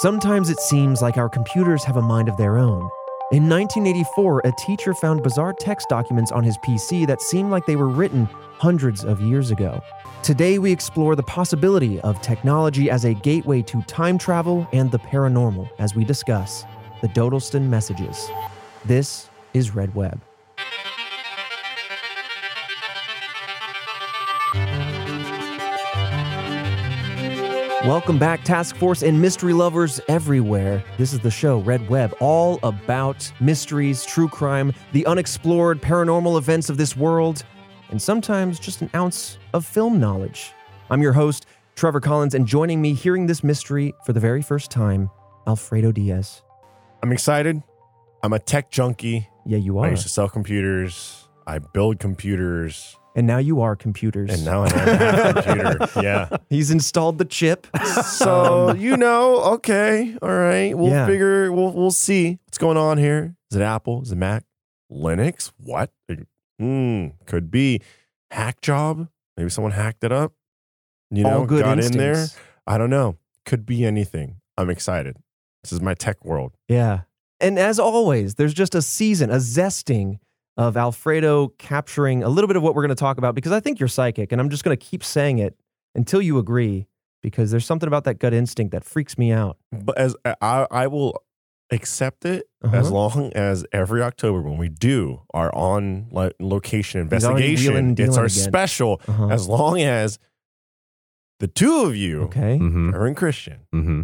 Sometimes it seems like our computers have a mind of their own. In 1984, a teacher found bizarre text documents on his PC that seemed like they were written hundreds of years ago. Today, we explore the possibility of technology as a gateway to time travel and the paranormal as we discuss the Dodleston messages. This is Red Web. Welcome back, Task Force and mystery lovers everywhere. This is the show, Red Web, all about mysteries, true crime, the unexplored paranormal events of this world, and sometimes just an ounce of film knowledge. I'm your host, Trevor Collins, and joining me hearing this mystery for the very first time, Alfredo Diaz. I'm excited. I'm a tech junkie. Yeah, you are. I used to sell computers. I build computers, And now you are computers. and now I am a computer. Yeah. He's installed the chip. So you know, okay, all right. We'll Yeah. figure. We'll we'll see what's going on here. Is it Apple? Is it Mac? Linux? What? Hmm. Could be hack job. Maybe someone hacked it up. You know, all good got instincts. in there. I don't know. Could be anything. I'm excited. This is my tech world. Yeah. And as always, there's just a season, a zesting of Alfredo capturing a little bit of what we're going to talk about because I think you're psychic. And I'm just going to keep saying it until you agree because there's something about that gut instinct that freaks me out. but as I, I will accept it Uh-huh. as long as every October when we do our on like, location investigation, wheeling and it's our again. special. Uh-huh. As long as the two of you, Okay. Mm-hmm. Trevor and Christian, Mm-hmm.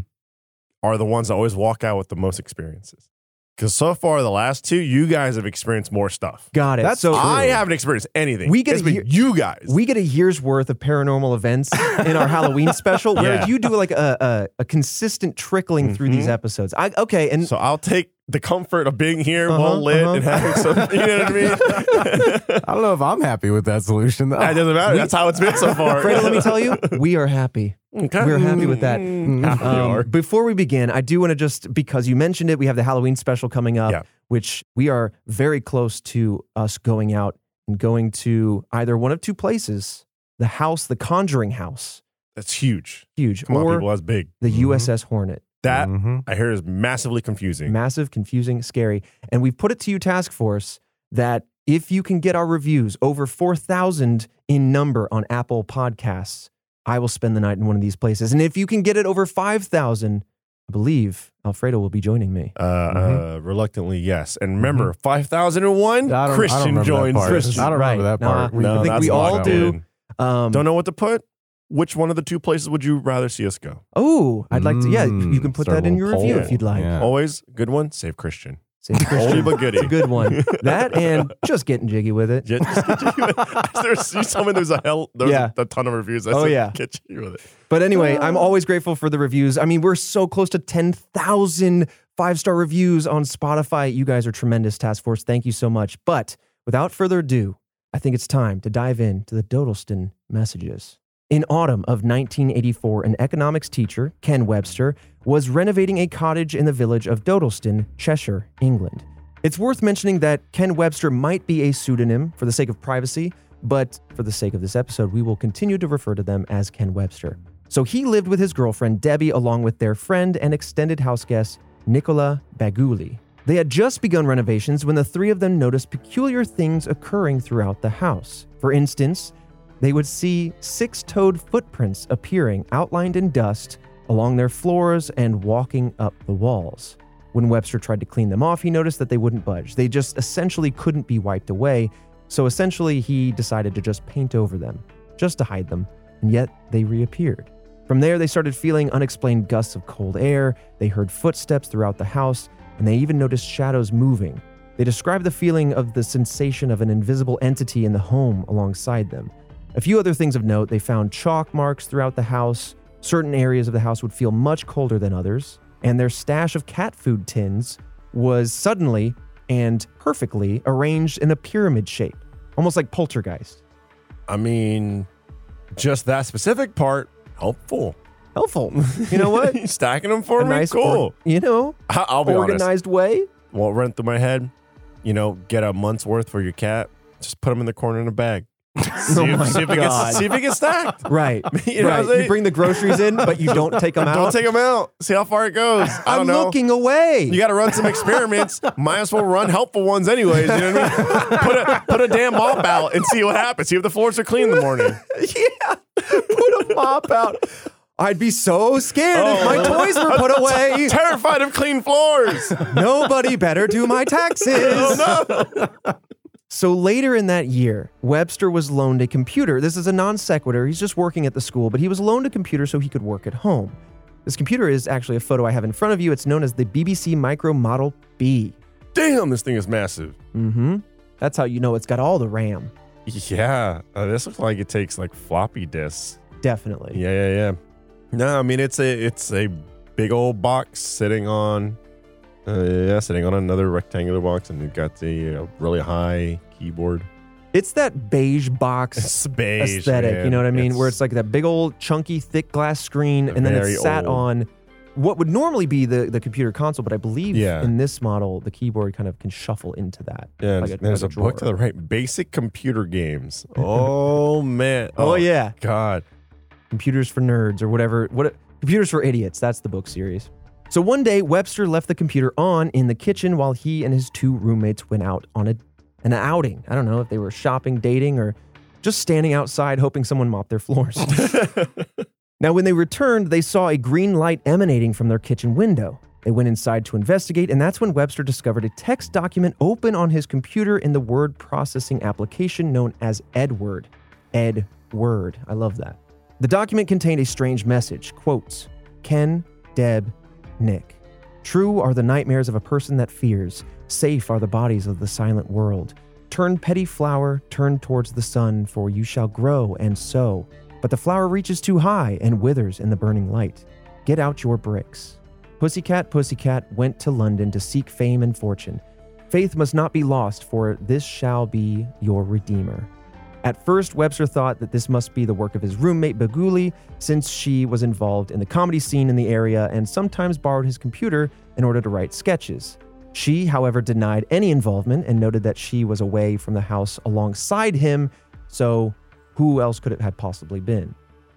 are the ones that always walk out with the most experiences. Because so far, the last two, you guys have experienced more stuff. Got it. That's so I haven't experienced anything. We get it's a been year- you guys. we get a year's worth of paranormal events in our Halloween special, whereas Yeah. you do like a, a, a consistent trickling through these Mhm. episodes. I, okay. And so I'll take the comfort of being here, Uh-huh, well lit, uh-huh. and having some. You know what I mean? I don't know if I'm happy with that solution though. That doesn't matter. That's how it's been so far. Alfredo, let me tell you, we are happy. Okay. We're happy with that. Mm, happy you Um, before we begin, I do want to just because you mentioned it, we have the Halloween special coming up, Yeah. which we are very close to us going out and going to either one of two places: the house, the Conjuring House, That's huge. huge, Come on, or people. That's big. the Mhm. USS Hornet. That Mhm. I hear is massively confusing. Massive, confusing, scary. And we've put it to you, Task Force, that if you can get our reviews over 4,000 in number on Apple Podcasts, I will spend the night in one of these places. And if you can get it over 5,000, I believe Alfredo will be joining me. Uh, uh, reluctantly, yes. And remember, 5001, I don't- I don't Christian remember that joins. part. Christian, I don't remember right. that part. Nah, I think we all do. Um, Don't know what to put. Which one of the two places would you rather see us go? Oh, I'd like to. Yeah, Mm, you can put start that a in your little review poll. if you'd like. Yeah. Always good one. Save Christian. Save Christian. Oldie but goodie. It's a good one. That and just getting jiggy with it. Just- just get you- there's you told me there's a hell there's Yeah. a, ton of reviews. I Oh, said, yeah. get you with it. But anyway, I'm always grateful for the reviews. I mean, we're so close to 10,000 five star reviews on Spotify. You guys are tremendous, Task Force. Thank you so much. But without further ado, I think it's time to dive into the Dodleston messages. In autumn of 1984, an economics teacher, Ken Webster, was renovating a cottage in the village of Dodleston, Cheshire, England. It's worth mentioning that Ken Webster might be a pseudonym for the sake of privacy, but for the sake of this episode, we will continue to refer to them as Ken Webster. So he lived with his girlfriend Debbie along with their friend and extended house guest Nicola Bagguley. They had just begun renovations when the three of them noticed peculiar things occurring throughout the house. For instance, they would see six toed footprints appearing outlined in dust along their floors and walking up the walls. When Webster tried to clean them off, he noticed that they wouldn't budge. They just essentially couldn't be wiped away. So essentially, he decided to just paint over them, just to hide them, and yet they reappeared. From there, they started feeling unexplained gusts of cold air, they heard footsteps throughout the house, and they even noticed shadows moving. They described the feeling of the sensation of an invisible entity in the home alongside them. A few other things of note they found chalk marks throughout the house. Certain areas of the house would feel much colder than others, and their stash of cat food tins was suddenly and perfectly arranged in a pyramid shape, almost like poltergeist. I mean, just that specific part helpful. Helpful. You know what? Stacking them for a me, nice, cool. or- you know, I- I'll be honest. organized way. Won't run through my head. You know, get a month's worth for your cat. Just put them in the corner in a bag. Oh see, Oh if, see, if it gets, see if it gets stacked. Right. You know right. You bring the groceries in, but you don't take them out. Don't take them out. See how far it goes. I know. looking away. You got to run some experiments. Might as well run helpful ones, anyways. You know what I mean? Put a put a damn mop out and see what happens. See if the floors are clean in the morning. yeah. Put a mop out. I'd be so scared if my Oh. toys were put away. Terrified of clean floors. Nobody better do my taxes. Oh no! So later in that year, Webster was loaned a computer. This is a non sequitur. He's just working at the school, but he was loaned a computer so he could work at home. This computer is actually a photo I have in front of you. It's known as the BBC Micro Model B. Damn, this thing is massive. Mm-hmm. That's how you know it's got all the RAM. Yeah, uh, this looks like it takes like floppy disks. Definitely. Yeah, yeah, yeah. No, I mean it's a it's a big old box sitting on, uh, yeah, sitting on another rectangular box, and you've got the uh, really high keyboard. It's that beige box It's beige aesthetic. man. You know what I mean? Where it's like that big old chunky thick glass screen, and then it's sat old. on what would normally be the, the computer console, but I believe Yeah. in this model the keyboard kind of can shuffle into that. Yeah, like a- there's like a, a book to the right. Basic computer games. Oh man. Oh, oh, yeah, God. computers for nerds or whatever. What computers for idiots? That's the book series. So one day Webster left the computer on in the kitchen while he and his two roommates went out on a an outing. I don't know if they were shopping, dating, or just standing outside hoping someone mopped their floors. Now, when they returned, they saw a green light emanating from their kitchen window. They went inside to investigate, and that's when Webster discovered a text document open on his computer in the word processing application known as Edword. Ed Word. I love that. The document contained a strange message quotes Ken, Deb, Nick. True are the nightmares of a person that fears. Safe are the bodies of the silent world. Turn petty flower, turn towards the sun, for you shall grow and sow. But the flower reaches too high and withers in the burning light. Get out your bricks. Pussycat, Pussycat went to London to seek fame and fortune. Faith must not be lost, for this shall be your redeemer. At first, Webster thought that this must be the work of his roommate Bagguley, since she was involved in the comedy scene in the area and sometimes borrowed his computer in order to write sketches. She, however, denied any involvement and noted that she was away from the house alongside him, so who else could it have possibly been?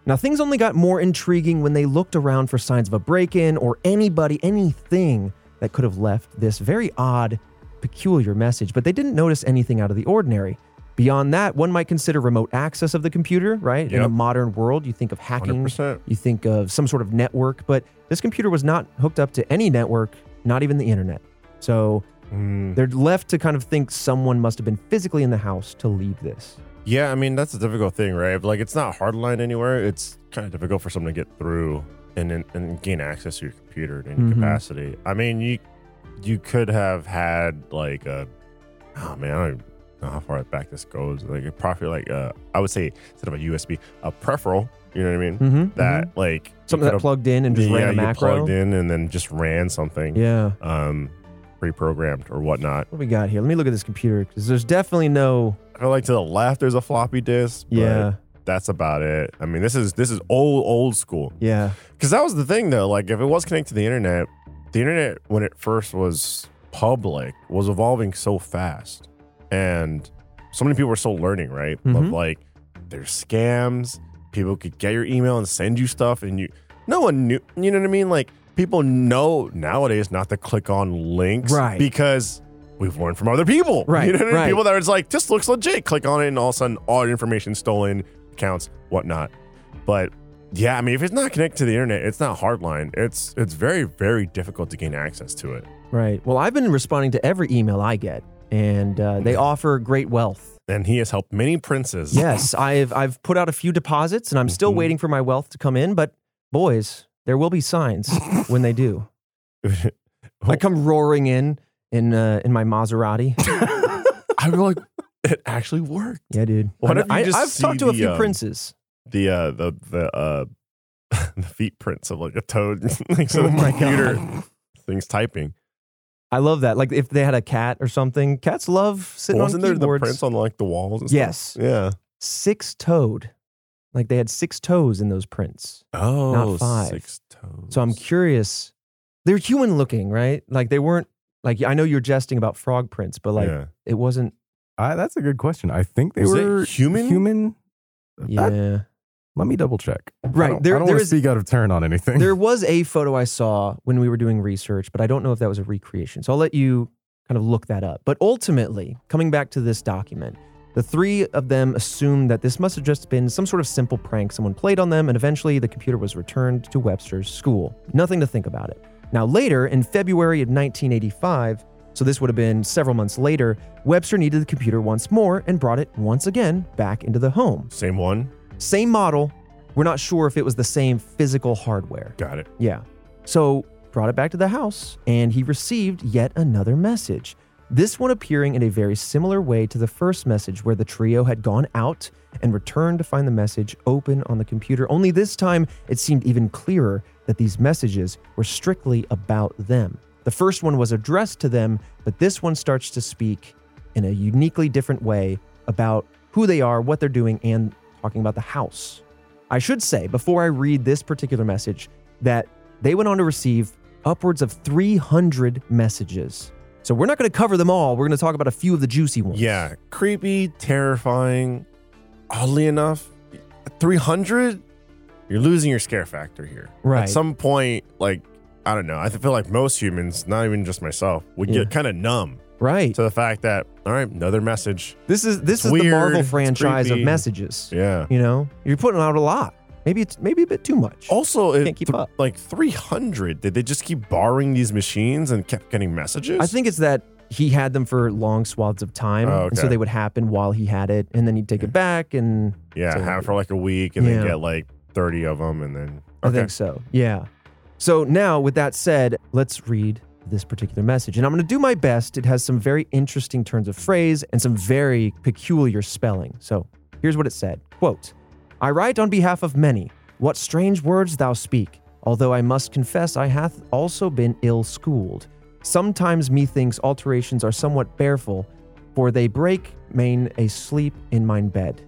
Now, things only got more intriguing when they looked around for signs of a break in or anybody, anything that could have left this very odd, peculiar message, but they didn't notice anything out of the ordinary. Beyond that, one might consider remote access of the computer, right? In a modern world, you think of hacking, 100%. you think of some sort of network, but this computer was not hooked up to any network, not even the internet. So Mm. they're left to kind of think someone must have been physically in the house to leave this. Yeah, I mean that's a difficult thing, right? Like it's not hardline anywhere. It's kind of difficult for someone to get through and and, and gain access to your computer in any Mhm. capacity. I mean, you you could have had like a oh man, I don't know how far back this goes. Like a probably like uh, I would say instead of a USB, a peripheral. You know what I mean? Mm-hmm. That like you something that plugged in and just yeah, ran a macro. plugged in and then just ran something. Yeah. Um, pre-programmed or whatnot. What we got here? Let me look at this computer because there's definitely no. I feel like to the left there's a floppy disk. but Yeah. that's about it. I mean, this is this is old old school. Yeah. Because that was the thing though. Like if it was connected to the internet, the internet when it first was public was evolving so fast, and so many people are still learning. Right? Of Mhm. like there's scams. People could get your email and send you stuff, and you no one knew. You know what I mean? Like people know nowadays not to click on links, Right. Because we've learned from other people, Right, You know what I mean? right. People that are just like this looks legit. Click on it, and all of a sudden all your information stolen, accounts, whatnot. But yeah, I mean, if it's not connected to the internet, it's not hardline. It's it's very very difficult to gain access to it. Right. Well, I've been responding to every email I get, and uh, they offer great wealth. And he has helped many princes. Yes, I've I've put out a few deposits, and I'm still Mhm. waiting for my wealth to come in. But boys, there will be signs when they do. I come roaring in in uh, in my Maserati. I'm like, it actually worked. Yeah, dude. What if you I, just I've see talked to a the, few um, princes. The uh the the uh the feet prints of like a toad next to Oh the my computer. God. Things typing. I love that. Like if they had a cat or something, cats love sitting on something. Wasn't on there the prints on like the walls? And Yes. Stuff? Yeah. six toed. Like they had six toes in those prints. Oh, not five. six toes. So I'm curious. They're human looking, right? Like they weren't like I know you're jesting about frog prints, but like yeah. it wasn't I, that's a good question. I think they Was were human? Human. That- Yeah. Let me double check. Right, I don't, there- I don't there want to is- speak out of turn on anything. There was a photo I saw when we were doing research, but I don't know if that was a recreation. So I'll let you kind of look that up. But ultimately, coming back to this document, the three of them assumed that this must have just been some sort of simple prank someone played on them, and eventually the computer was returned to Webster's school. Nothing to think about it. Now, later, in February of 1985, so this would have been several months later, Webster needed the computer once more and brought it once again back into the home. Same one. Same model. We're not sure if it was the same physical hardware. Got it. Yeah. So brought it back to the house, and he received yet another message. This one appearing in a very similar way to the first message, where the trio had gone out and returned to find the message open on the computer. Only this time, it seemed even clearer that these messages were strictly about them. The first one was addressed to them, but this one starts to speak in a uniquely different way about who they are, what they're doing, and talking about the house. I should say, before I read this particular message, that they went on to receive upwards of 300 messages. So we're not going to cover them all. We're going to talk about a few of the juicy ones. Yeah. Creepy, terrifying. Oddly enough, 300, you're losing your scare factor here. Right. At some point, like, I don't know. I feel like most humans, not even just myself, would Yeah. get kind of numb Right. to the fact that, all right, another message. This is this It's is weird, the Marvel it's franchise of creepy. messages. Yeah. You know, you're putting out a lot. Maybe it's maybe a bit too much. Also, it, Can't keep up. like 300, did they just keep borrowing these machines and kept getting messages? I think it's that he had them for long swaths of time, Oh, and so okay. they would happen while he had it, and then he'd take it back, and Yeah, so- have it for like a week and Yeah. then get like 30 of them and then. I think so. Yeah. So now, with that said, let's read this particular message. And I'm going to do my best. It has some very interesting turns of phrase and some very peculiar spelling. So here's what it said Quote, I write on behalf of many. What strange words thou speak, although I must confess I hath also been ill schooled. Sometimes methinks alterations are somewhat bareful, for they break main a sleep in mine bed.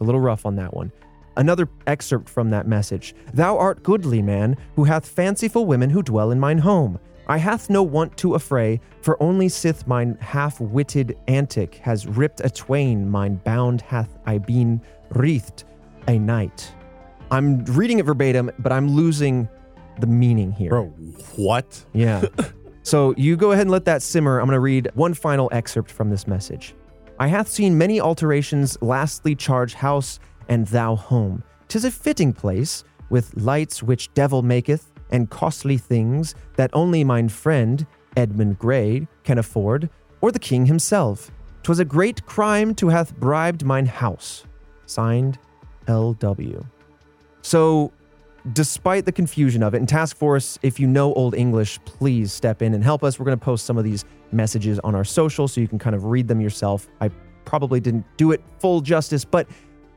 A little rough on that one. Another excerpt from that message Thou art goodly man, who hath fanciful women who dwell in mine home. I hath no want to affray, for only sith mine half witted antic has ripped a twain, mine bound hath I been wreathed a night. I'm reading it verbatim, but I'm losing the meaning here. Bro, what? Yeah. so you go ahead and let that simmer. I'm going to read one final excerpt from this message. I hath seen many alterations, lastly charge house and thou home. Tis a fitting place, with lights which devil maketh, and costly things that only mine friend, Edmund Gray, can afford, or the king himself. 'Twas a great crime to hath bribed mine house. Signed, L.W. So, despite the confusion of it, and Task Force, if you know Old English, please step in and help us. We're going to post some of these messages on our social so you can kind of read them yourself. I probably didn't do it full justice, but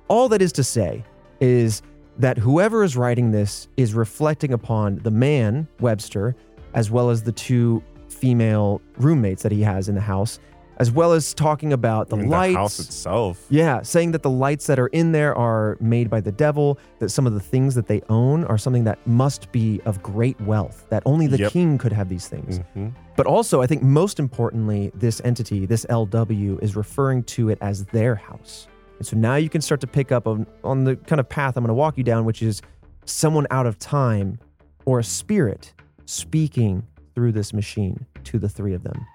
all that is to say is that whoever is writing this is reflecting upon the man, Webster, as well as the two female roommates that he has in the house, as well as talking about the I mean, lights. The house itself. Yeah, saying that the lights that are in there are made by the devil, that some of the things that they own are something that must be of great wealth, that only the Yep. king could have these things. Mhm. But also, I think most importantly, this entity, this LW, is referring to it as their house. And so now you can start to pick up on, on the kind of path I'm going to walk you down, which is someone out of time or a spirit speaking through this machine to the three of them.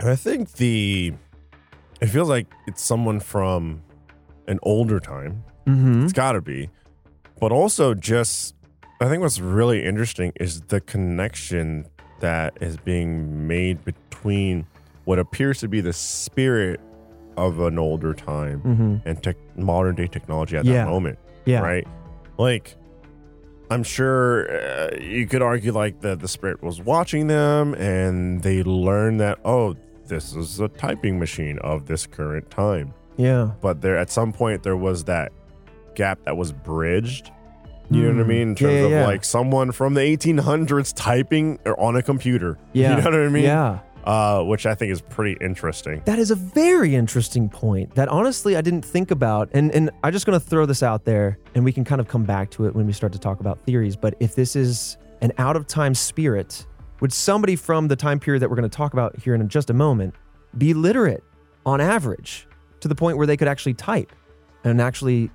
And I think the it feels like it's someone from an older time. Mm-hmm. It's got to be. But also just I think what's really interesting is the connection that is being made between what appears to be the spirit of an older time Mm-hmm. and tech, modern day technology at Yeah. that moment, Yeah. right? Like I'm sure uh, you could argue like that the spirit was watching them and they learned that oh this is a typing machine of this current time Yeah. but there at some point there was that gap that was bridged you know what i Mm. mean in Yeah, terms yeah, of yeah. like someone from the 1800s typing or on a computer Yeah. you know what i mean Yeah. Uh, which i think is pretty interesting That is a very interesting point that honestly I didn't think about. And and I'm just gonna throw this out there and we can kind of come back to it when we start to talk about theories. But if this is an out of time spirit, would somebody from the time period that we're gonna talk about here in just a moment be literate on average? to the point where they could actually type and actually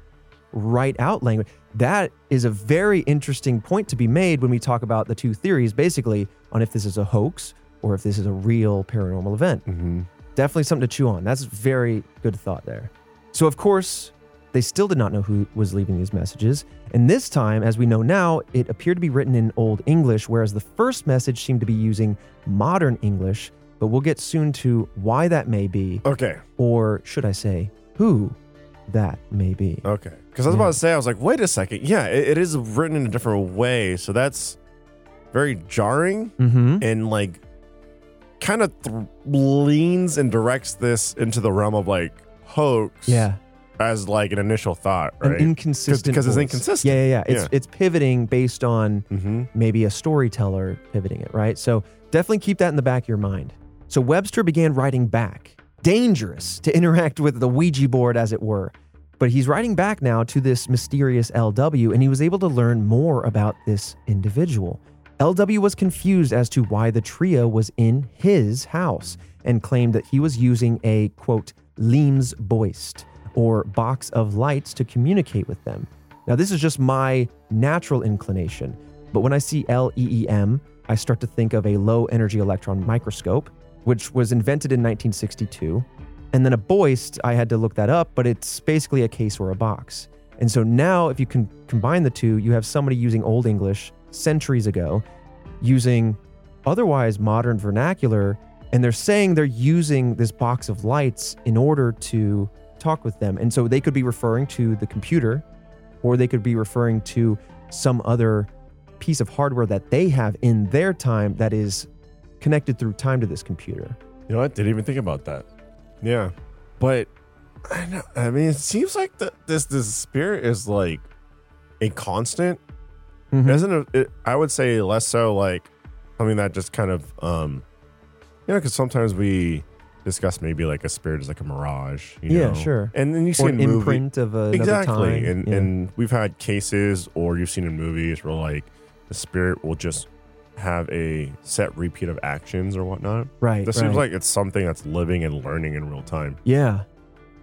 write out language. That is a very interesting point to be made when we talk about the two theories, basically, on if this is a hoax or if this is a real paranormal event. Mm-hmm. Definitely something to chew on. That's very good thought there. So, of course, they still did not know who was leaving these messages. And this time, as we know now, it appeared to be written in Old English, whereas the first message seemed to be using modern English. But we'll get soon to why that may be, Okay. or should I say, who that may be. Okay. Because I was Yeah. about to say, I was like, wait a second. Yeah, it, it is written in a different way. So that's very jarring Mm-hmm. and like kind of th- leans and directs this into the realm of like hoax Yeah. as like an initial thought, An right? inconsistent. because it's inconsistent. Yeah, yeah, yeah. It's Yeah. it's pivoting based on mm-hmm. maybe a storyteller pivoting it, right? So definitely keep that in the back of your mind. So Webster began writing back. Dangerous to interact with the Ouija board, as it were. But he's writing back now to this mysterious LW, and he was able to learn more about this individual. LW was confused as to why the trio was in his house and claimed that he was using a quote, Leams Boist, or box of lights to communicate with them. Now, this is just my natural inclination, but when I see LEEM, I start to think of a low energy electron microscope, which was invented in 1962. And then a Boist, I had to look that up, but it's basically a case or a box. And so now, if you can combine the two, you have somebody using Old English centuries ago, using otherwise modern vernacular, and they're saying they're using this box of lights in order to talk with them. And so they could be referring to the computer, or they could be referring to some other piece of hardware that they have in their time that is connected through time to this computer. You know I Didn't even think about that. Yeah, but I know. I mean, it seems like the, this this spirit is like a constant, Mhm. isn't it, it? I would say less so like something that just kind of um, you know, because sometimes we discuss maybe like a spirit is like a mirage. You Yeah, know? sure. And then you see an movie, imprint of another exactly, time. and Yeah. and we've had cases or you've seen in movies where like the spirit will just have a set repeat of actions or whatnot. right. This right. seems like it's something that's living and learning in real time. Yeah.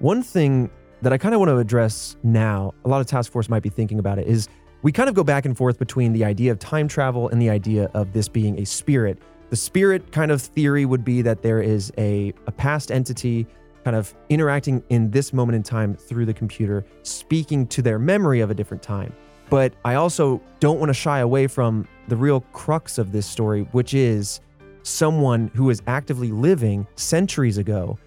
One thing that I kind of want to address now, a lot of task force might be thinking about it, is we kind of go back and forth between the idea of time travel and the idea of this being a spirit. The spirit kind of theory would be that there is a, a past entity kind of interacting in this moment in time through the computer, speaking to their memory of a different time. But I also don't want to shy away from the real crux of this story, which is someone who is actively living centuries ago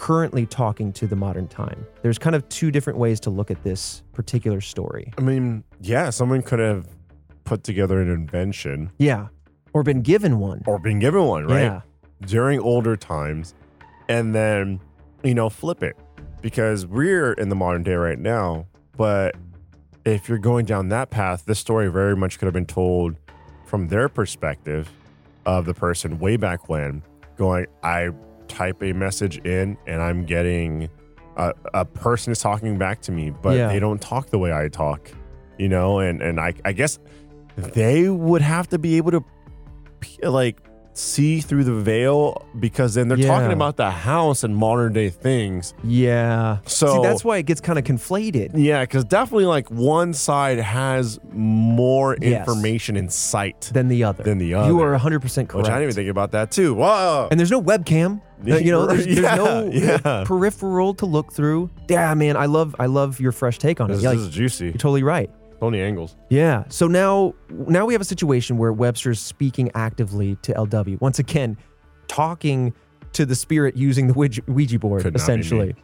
currently talking to the modern time. There's kind of two different ways to look at this particular story. I mean, yeah, someone could have put together an invention Yeah. Or been given one. or been given one, right? Yeah. During older times and then, you know, flip it because we're in the modern day right now. But if you're going down that path, this story very much could have been told from their perspective of the person way back when going, I type a message in and I'm getting a, a person is talking back to me, but Yeah. they don't talk the way I talk, you know? And, and I, I guess they would have to be able to like see through the veil because then they're talking about the house and modern day things. Yeah. So- See, that's why it gets kind of conflated. Yeah, because definitely like one side has more Yes. information in sight Than the other. than the other. You are 100% correct. which I didn't even think about that too. Whoa. and there's no webcam. Uh, you know, there's, there's no yeah. peripheral to look through. Yeah, man, I love I love your fresh take on it. this, Yeah, this like, is juicy. you're totally right. Tony Angles. Yeah. So now now we have a situation where Webster's speaking actively to LW. Once again, talking to the spirit using the Ouija, Ouija board, Could not be essentially. me.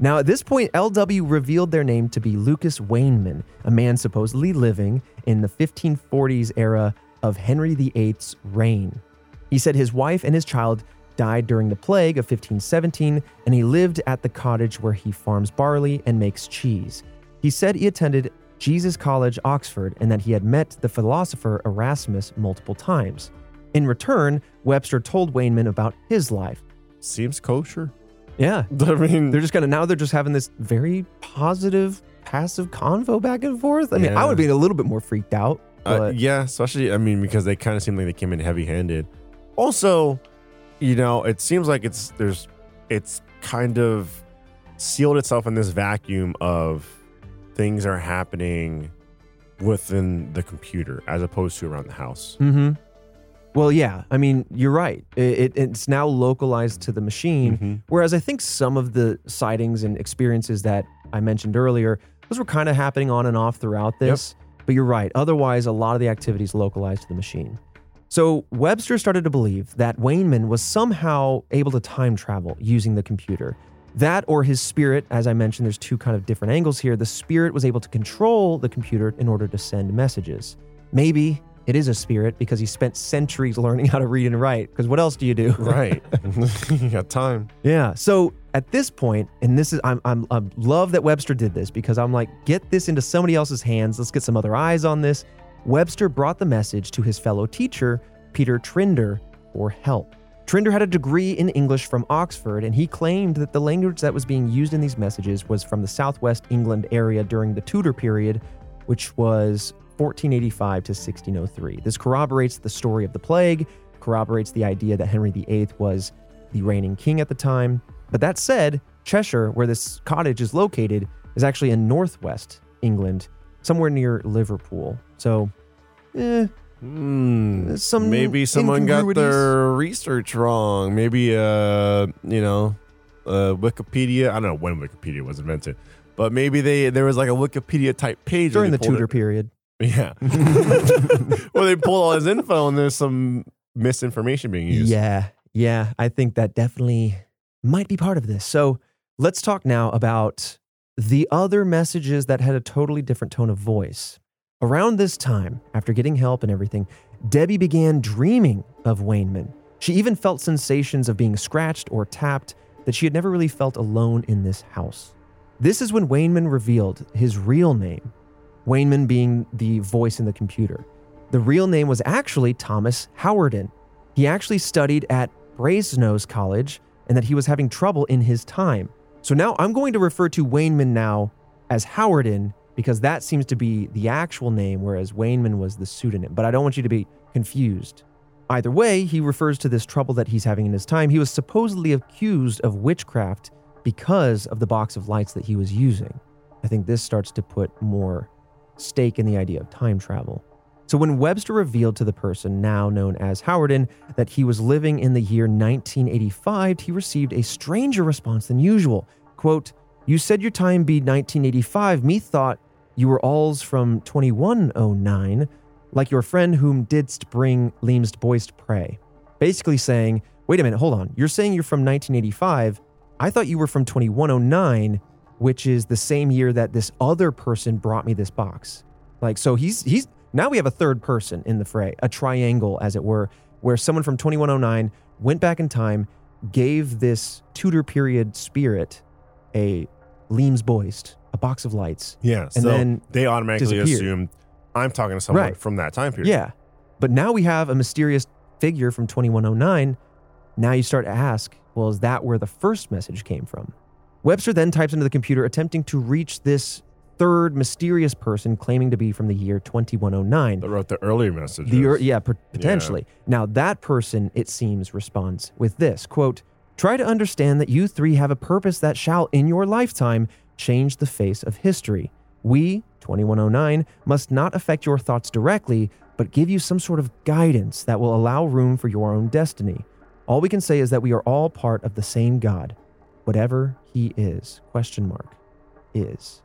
Now, at this point, LW revealed their name to be Lucas Wainman, a man supposedly living in the 1540s era of Henry VIII's reign. He said his wife and his child died during the plague of 1517, and he lived at the cottage where he farms barley and makes cheese. He said he attended Jesus College, Oxford, and that he had met the philosopher Erasmus multiple times. In return, Webster told Wainman about his life. Seems kosher. Yeah, I mean, they're just gonna now they're just having this very positive, passive convo back and forth. I mean, I would be a little bit more freaked out. Uh, yeah, especially I mean because they kind of seem like they came in heavy-handed. Also, you know, it seems like it's there's it's kind of sealed itself in this vacuum of things are happening within the computer as opposed to around the house. Mm-hmm. Well, yeah. I mean, you're right. It, it, it's now localized to the machine. Mhm. Whereas I think some of the sightings and experiences that I mentioned earlier, those were kind of happening on and off throughout this. But you're right. Otherwise, a lot of the activities localized to the machine. So Webster started to believe that Wainman was somehow able to time travel using the computer. That or his spirit, as I mentioned, there's two kind of different angles here. The spirit was able to control the computer in order to send messages. Maybe it is a spirit because he spent centuries learning how to read and write. Because what else do you do? Right. you got time. Yeah. So at this point, and this is I'm I'm I love that Webster did this because I'm like, get this into somebody else's hands. Let's get some other eyes on this. Webster brought the message to his fellow teacher, Peter Trinder, for help. Trinder had a degree in English from Oxford, and he claimed that the language that was being used in these messages was from the southwest England area during the Tudor period, which was 1485 to 1603. This corroborates the story of the plague, corroborates the idea that Henry VIII was the reigning king at the time. But that said, Cheshire, where this cottage is located, is actually in northwest England, somewhere near Liverpool. So, eh, Hmm. Some maybe someone got their research wrong. Maybe uh, you know, uh, Wikipedia. I don't know when Wikipedia was invented, but maybe they there was like a Wikipedia type page during the Tudor it- period. Yeah, where they pull all his info and there's some misinformation being used. Yeah, yeah. I think that definitely might be part of this. So let's talk now about the other messages that had a totally different tone of voice. Around this time, after getting help and everything, Debbie began dreaming of Wainman. She even felt sensations of being scratched or tapped that she had never really felt alone in this house. This is when Wainman revealed his real name, Wainman being the voice in the computer. The real name was actually Thomas Howarden. He actually studied at Brasenose College and that he was having trouble in his time. So now I'm going to refer to Wainman now as Howarden because that seems to be the actual name, whereas Wainman was the pseudonym. But I don't want you to be confused. Either way, he refers to this trouble that he's having in his time. He was supposedly accused of witchcraft because of the box of lights that he was using. I think this starts to put more stake in the idea of time travel. So when Webster revealed to the person now known as Howarden that he was living in the year 1985, he received a stranger response than usual. Quote, You said your time be 1985. Me thought you were alls from 2109, like your friend whom didst bring leamst boist prey. Basically saying, Wait a minute, hold on. You're saying you're from 1985. I thought you were from 2109, which is the same year that this other person brought me this box. Like, so he's he's now we have a third person in the fray, a triangle, as it were, where someone from 2109 went back in time, gave this Tudor period spirit a Leams Boist, a box of lights. Yeah, And so then they automatically disappeared. assumed I'm talking to someone Right. from that time period. Yeah. But now we have a mysterious figure from 2109. Now you start to ask, well, is that where the first message came from? Webster then types into the computer attempting to reach this third mysterious person claiming to be from the year 2109. that wrote the earlier messages. The yeah, pot- potentially. Now that person, it seems, responds with this quote: "Try to understand that you three have a purpose that shall, in your lifetime, change the face of history. We, 2109, must not affect your thoughts directly, but give you some sort of guidance that will allow room for your own destiny. All we can say is that we are all part of the same God, whatever He is. Question mark is."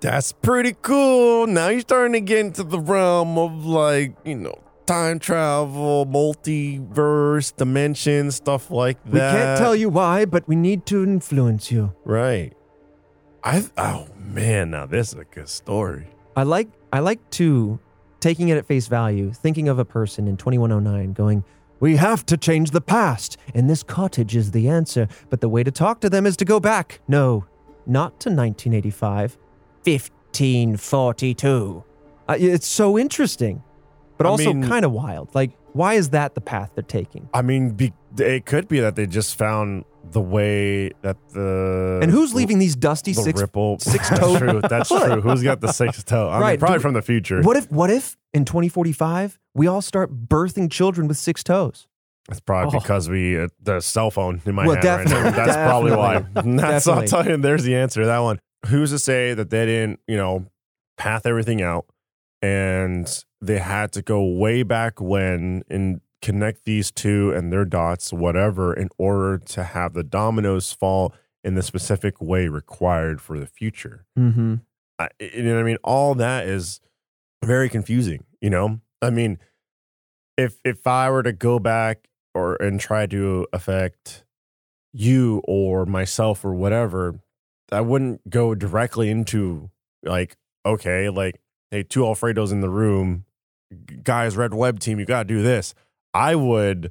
That's pretty cool. Now you're starting to get into the realm of like, you know, time travel, multiverse, dimensions, stuff like that. We can't tell you why, but we need to influence you. Right. I oh man, now this is a good story. I like I like to taking it at face value, thinking of a person in 2109 going, "We have to change the past, and this cottage is the answer, but the way to talk to them is to go back. No, not to 1985, 1542." Uh, it's so interesting, but I also mean- kind of wild. Like why is that the path they're taking? I mean, be, it could be that they just found the way that the And who's leaving these dusty the six ripple six That's true. That's true. Who's got the sixth toe? I mean, Right. probably Do- from the future. What if what if in 2045 we all start birthing children with six toes? That's probably Oh. because we uh, the cell phone in my Well, hand right now. definitely, That's probably why. definitely, That's I'll definitely. tell you. There's the answer to that one. Who's to say that they didn't, you know, path everything out and they had to go way back when and connect these two and their dots, whatever, in order to have the dominoes fall in the specific way required for the future. Mm-hmm. I, you know what I mean? All that is very confusing. You know, I mean, if if I were to go back or and try to affect you or myself or whatever, I wouldn't go directly into like, okay, like, hey, two Alfredos in the room, guys, red web team, you got to do this. I would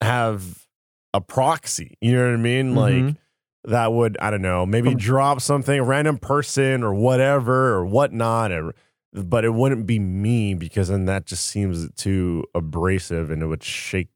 have a proxy. You know what I mean? Like Mhm. that would I don't know maybe drop something a random person or whatever or whatnot or, but it wouldn't be me because then that just seems too abrasive and it would shake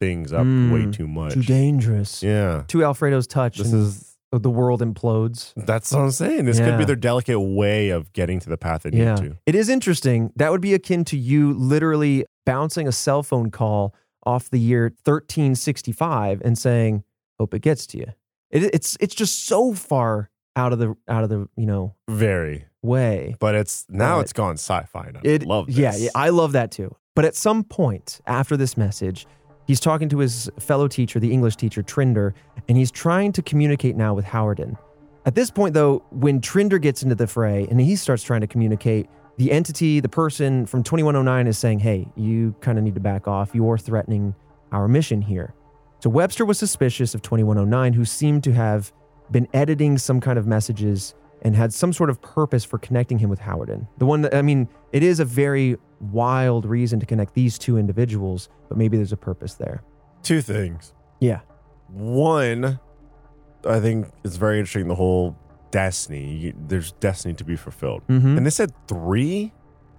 things up Mm, way too much Too dangerous. yeah Two Alfredo's touch, this is the world implodes. that's what i'm saying this could be their delicate way of getting to the path they Yeah. need to It is interesting. That would be akin to you literally bouncing a cell phone call off the year 1365 and saying, "Hope it gets to you." It, it's it's just so far out of the out of the you know very way. but it's now But- it's gone sci-fi and i It love this Yeah, yeah, I love that too. But at some point after this message, he's talking to his fellow teacher, the English teacher Trinder, and he's trying to communicate now with Howarden. At this point, though, when Trinder gets into the fray and he starts trying to communicate, the entity, the person from 2109 is saying, Hey, you kind of need to back off. You're threatening our mission here. So Webster was suspicious of 2109, who seemed to have been editing some kind of messages and had some sort of purpose for connecting him with Howarden. The one that, I mean, it is a very wild reason to connect these two individuals, but maybe there's a purpose there. two things Yeah. one i think it's very interesting the whole destiny You- there's destiny to be fulfilled Mm-hmm. and they said three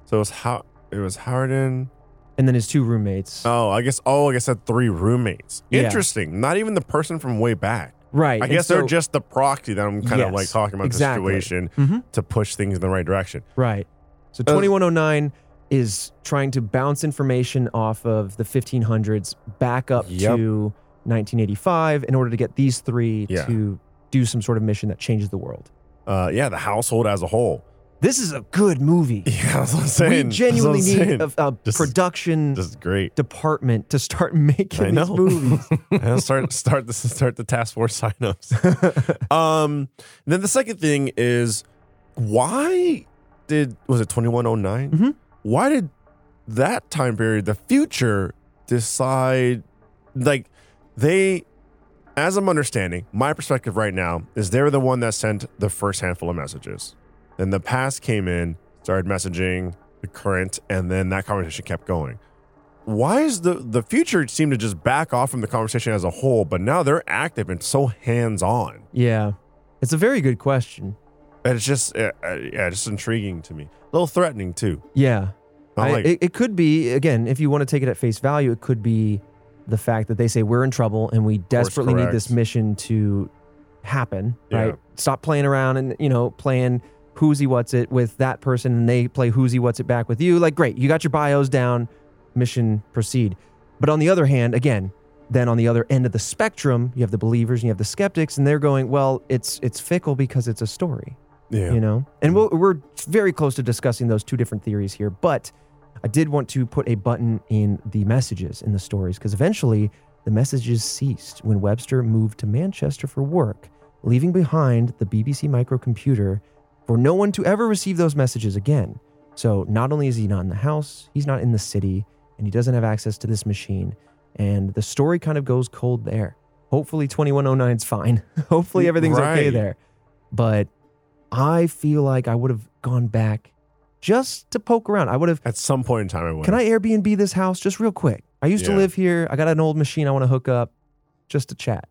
so it was how it was howarden And then his two roommates. oh i guess oh i guess I said three roommates Yeah. interesting not even the person from way back right. i and guess so- they're just the proxy that i'm kind of like talking about exactly. the situation Mhm. to push things in the right direction Right. So Uh, 2109 is trying to bounce information off of the 1500s back up Yep. to 1985 in order to get these three Yeah. to do some sort of mission that changes the world. uh yeah the household as a whole This is a good movie. yeah that's what i'm saying we genuinely need a, a This production this is great department to start making these movies. Start start the start the task force signups. um, then the second thing is why did was it twenty one oh nine? Mhm. Why did that time period, the future, decide like they? As I'm understanding, my perspective right now is they're the one that sent the first handful of messages. Then the past came in, started messaging the current, and then that conversation kept going why is the the future seem to just back off from the conversation as a whole but now they're active and so hands-on yeah. It's a very good question. and it's just uh, uh, yeah just intriguing to me a little threatening too Yeah. I- like it, it could be, again, if you want to take it at face value, it could be the fact that they say we're in trouble and we desperately need this mission to happen, right? Stop playing around and, you know, playing who's he what's it with that person and they play who's he what's it back with you. Like, great, you got your bios down, mission proceed. But on the other hand, again, then on the other end of the spectrum, you have the believers and you have the skeptics, and they're going, well, it's it's fickle because it's a story yeah you know and we'll, we're very close to discussing those two different theories here but i did want to put a button in the messages in the stories because eventually the messages ceased when webster moved to manchester for work leaving behind the bbc microcomputer for no one to ever receive those messages again. So not only is he not in the house he's not in the city and he doesn't have access to this machine. And the story kind of goes cold there. Hopefully 2109 is fine. Hopefully everything's okay Right. there. But I feel like I would have gone back just to poke around. I would have. at some point in time i went Can I Airbnb this house just real quick? I used to Yeah. live here. I got an old machine I want to hook up just to chat.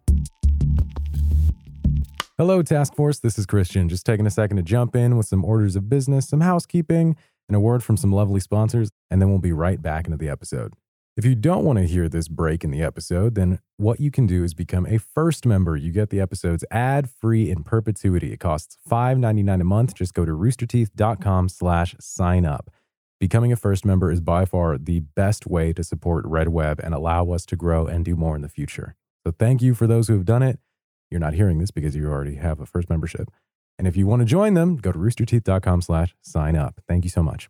Hello, Task Force. This is Christian. Just taking a second to jump in with some orders of business, some housekeeping, and a word from some lovely sponsors, and then we'll be right back into the episode. If you don't want to hear this break in the episode, then what you can do is become a first member. You get the episodes ad free in perpetuity. It costs $5.99 a month. Just go to roosterteeth.com slash sign up. Becoming a first member is by far the best way to support Red Web and allow us to grow and do more in the future. So thank you for those who have done it. You're not hearing this because you already have a first membership. And if you want to join them, go to roosterteeth.com slash sign up. Thank you so much.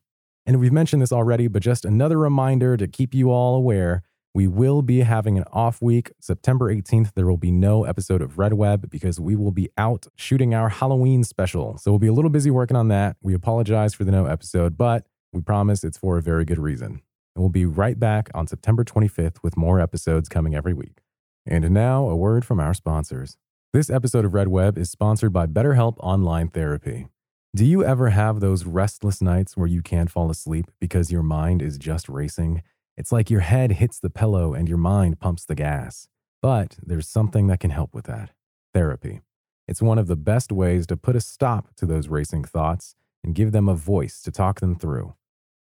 And we've mentioned this already, but just another reminder to keep you all aware we will be having an off week. September 18th, there will be no episode of Red Web because we will be out shooting our Halloween special. So we'll be a little busy working on that. We apologize for the no episode, but we promise it's for a very good reason. And we'll be right back on September 25th with more episodes coming every week. And now, a word from our sponsors. This episode of Red Web is sponsored by BetterHelp Online Therapy. Do you ever have those restless nights where you can't fall asleep because your mind is just racing? It's like your head hits the pillow and your mind pumps the gas. But there's something that can help with that therapy. It's one of the best ways to put a stop to those racing thoughts and give them a voice to talk them through.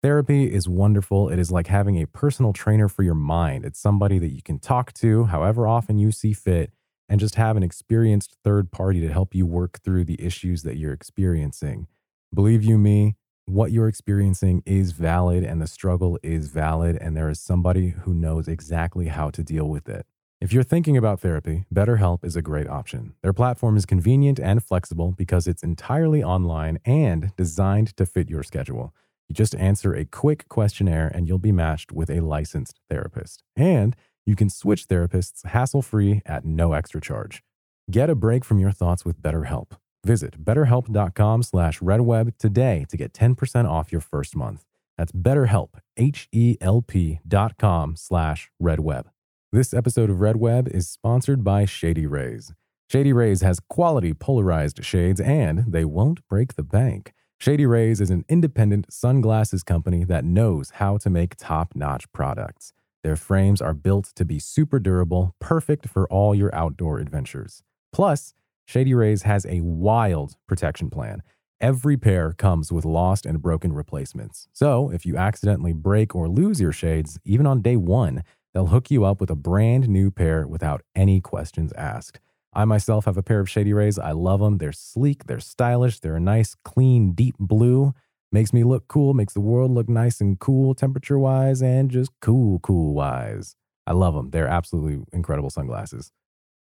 Therapy is wonderful. It is like having a personal trainer for your mind. It's somebody that you can talk to however often you see fit and just have an experienced third party to help you work through the issues that you're experiencing. Believe you me, what you're experiencing is valid and the struggle is valid, and there is somebody who knows exactly how to deal with it. If you're thinking about therapy, BetterHelp is a great option. Their platform is convenient and flexible because it's entirely online and designed to fit your schedule. You just answer a quick questionnaire and you'll be matched with a licensed therapist. And you can switch therapists hassle free at no extra charge. Get a break from your thoughts with BetterHelp. Visit betterhelp.com slash redweb today to get 10% off your first month. That's betterhelp, H-E-L-P dot com slash redweb. This episode of Red Web is sponsored by Shady Rays. Shady Rays has quality polarized shades and they won't break the bank. Shady Rays is an independent sunglasses company that knows how to make top-notch products. Their frames are built to be super durable, perfect for all your outdoor adventures. Plus, Shady Rays has a wild protection plan. Every pair comes with lost and broken replacements. So if you accidentally break or lose your shades, even on day one, they'll hook you up with a brand new pair without any questions asked. I myself have a pair of Shady Rays. I love them. They're sleek, they're stylish, they're a nice, clean, deep blue. Makes me look cool, makes the world look nice and cool temperature wise and just cool, cool wise. I love them. They're absolutely incredible sunglasses.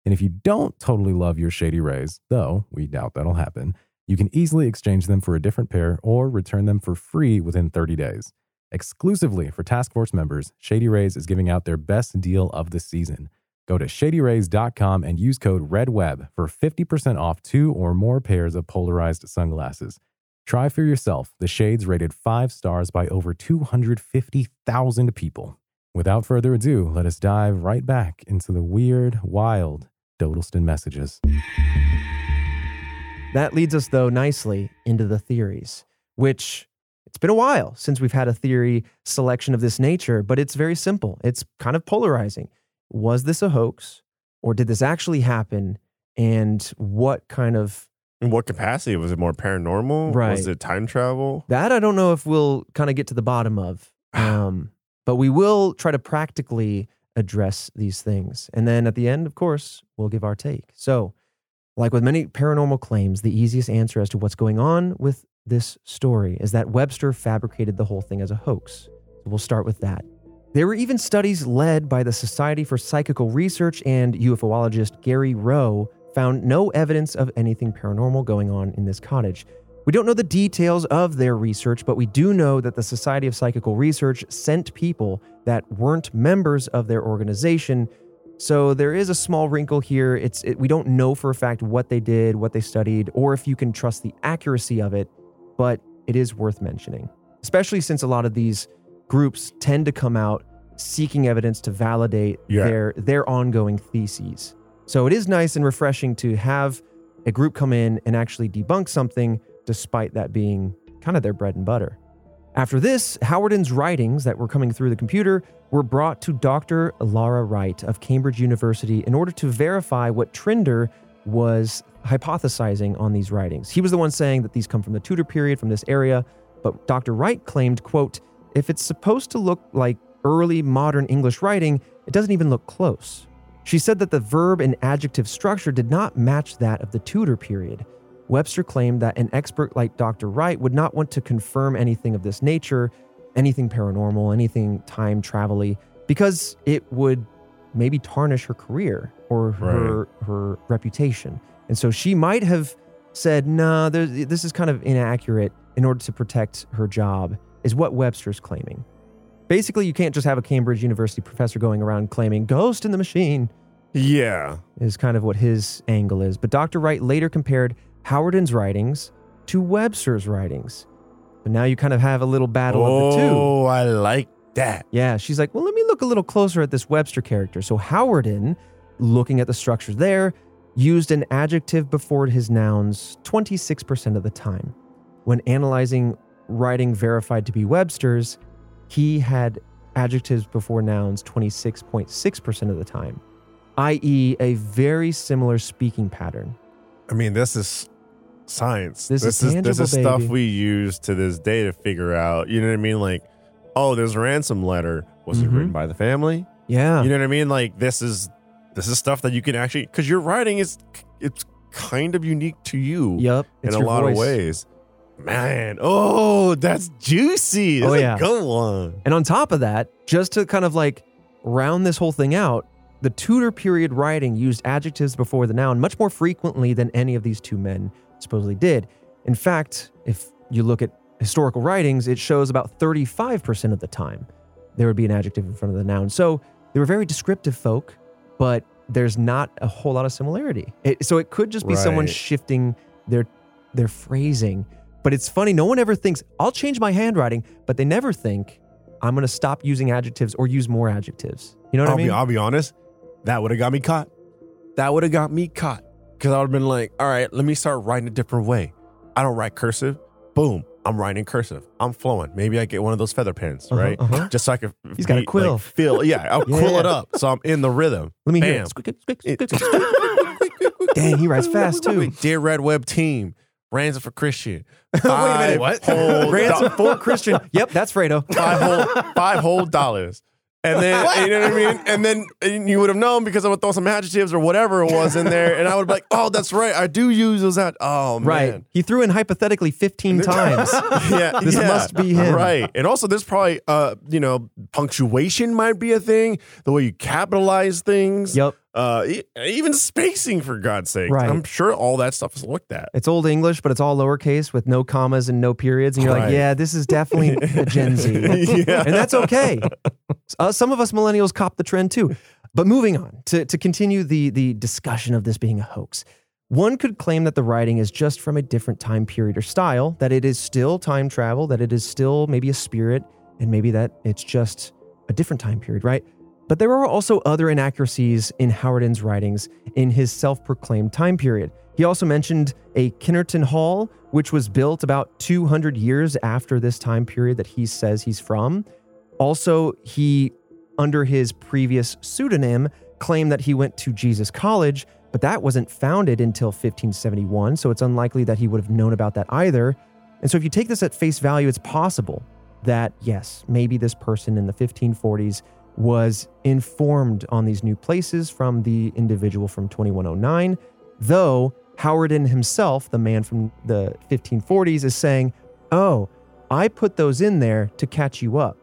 And if you don't totally love your Shady Rays, though we doubt that'll happen, you can easily exchange them for a different pair or return them for free within 30 days. Exclusively for Task Force members, Shady Rays is giving out their best deal of the season. Go to shadyrays.com and use code REDWEB for 50% off two or more pairs of polarized sunglasses. Try for yourself the shades rated five stars by over 250,000 people. Without further ado, let us dive right back into the weird, wild Dodleston messages. That leads us, though, nicely into the theories, which it's been a while since we've had a theory selection of this nature, but it's very simple. It's kind of polarizing. Was this a hoax or did this actually happen? And what kind of. In what capacity? Was it more paranormal? Right. Was it time travel? That I don't know if we'll kind of get to the bottom of. Um, but we will try to practically address these things. And then at the end, of course, we'll give our take. So, like with many paranormal claims, the easiest answer as to what's going on with this story is that Webster fabricated the whole thing as a hoax. So we'll start with that. There were even studies led by the Society for Psychical Research and UFOologist Gary Rowe found no evidence of anything paranormal going on in this cottage. We don't know the details of their research, but we do know that the Society of Psychical Research sent people that weren't members of their organization. So there is a small wrinkle here. It's it, we don't know for a fact what they did, what they studied, or if you can trust the accuracy of it, but it is worth mentioning, especially since a lot of these groups tend to come out seeking evidence to validate Yeah. their their ongoing theses. So it is nice and refreshing to have a group come in and actually debunk something despite that being kind of their bread and butter. After this, Howarden's writings that were coming through the computer were brought to Dr. Lara Wright of Cambridge University in order to verify what Trinder was hypothesizing on these writings. He was the one saying that these come from the Tudor period from this area, but Dr. Wright claimed, quote, if it's supposed to look like early modern English writing, it doesn't even look close. She said that the verb and adjective structure did not match that of the Tudor period. Webster claimed that an expert like Dr. Wright would not want to confirm anything of this nature, anything paranormal, anything time travel because it would maybe tarnish her career or her her reputation. And so she might have said, "No, nah, this is kind of inaccurate in order to protect her job." Is what Webster's claiming. Basically, you can't just have a Cambridge University professor going around claiming "ghost in the machine." Yeah, is kind of what his angle is. But Dr. Wright later compared Howarden's writings to Webster's writings. But now you kind of have a little battle oh, of the two. Oh, I like that. Yeah, she's like, well, let me look a little closer at this Webster character. So Howarden, looking at the structures there, used an adjective before his nouns 26% of the time. When analyzing writing verified to be Webster's, he had adjectives before nouns 26.6% of the time, i.e., a very similar speaking pattern. I mean, this is science. This, this is, is this is baby. stuff we use to this day to figure out. You know what I mean? Like, oh, there's a ransom letter. Was Mhm. it written by the family? Yeah. You know what I mean? Like, this is this is stuff that you can actually because your writing is it's kind of unique to you Yep. in a lot voice. of ways. Man, oh, that's juicy. That's Oh, a yeah. good one. And on top of that, just to kind of like round this whole thing out, the Tudor period writing used adjectives before the noun much more frequently than any of these two men supposedly did. In fact, if you look at historical writings, it shows about 35% of the time there would be an adjective in front of the noun. So they were very descriptive folk, but there's not a whole lot of similarity. It, so it could just be someone shifting their their phrasing. But it's funny, no one ever thinks, I'll change my handwriting, but they never think, I'm going to stop using adjectives or use more adjectives. You know what I'll I mean? be I'll be honest. That would have got me caught. That would have got me caught because I would have been like, all right, let me start writing a different way. I don't write cursive. Boom, I'm writing cursive. I'm flowing. Maybe I get one of those feather pens, Uh-huh, right? uh-huh. Just so I can. He's got a quill. Like, feel, yeah, I'll Yeah. quill it up so I'm in the rhythm. Let me hear it. Dang, he writes fast too. Dear Red Web team, ransom for Christian. Wait a minute. Five Whole Ransom for Christian. Yep, that's Fredo. five whole five whole dollars. And then you know what I mean? And then and you would have known because I would throw some adjectives or whatever it was in there, and I would be like, "Oh, that's right, I do use those." Ad- oh Right. man, He threw in hypothetically 15 times. yeah, This yeah. must be him. right? And also, there's probably uh, you know, punctuation might be a thing. The way you capitalize things. Yep. Uh, even spacing for God's sake. Right. I'm sure all that stuff is looked at. It's old English, but it's all lowercase with no commas and no periods. And you're like, yeah, this is definitely a Gen Z. Yeah. And that's okay. Uh, some of us millennials cop the trend too. But moving on to, to continue the, the discussion of this being a hoax. One could claim that the writing is just from a different time period or style, that it is still time travel, that it is still maybe a spirit, and maybe that it's just a different time period, right? But there are also other inaccuracies in Howarden's writings in his self proclaimed time period. He also mentioned a Kinnerton Hall, which was built about 200 years after this time period that he says he's from. Also, he, under his previous pseudonym, claimed that he went to Jesus College, but that wasn't founded until 1571, so it's unlikely that he would have known about that either. And so, if you take this at face value, it's possible that, yes, maybe this person in the 1540s was informed on these new places from the individual from 2109, though Howarden himself, the man from the 1540s, is saying, Oh, I put those in there to catch you up.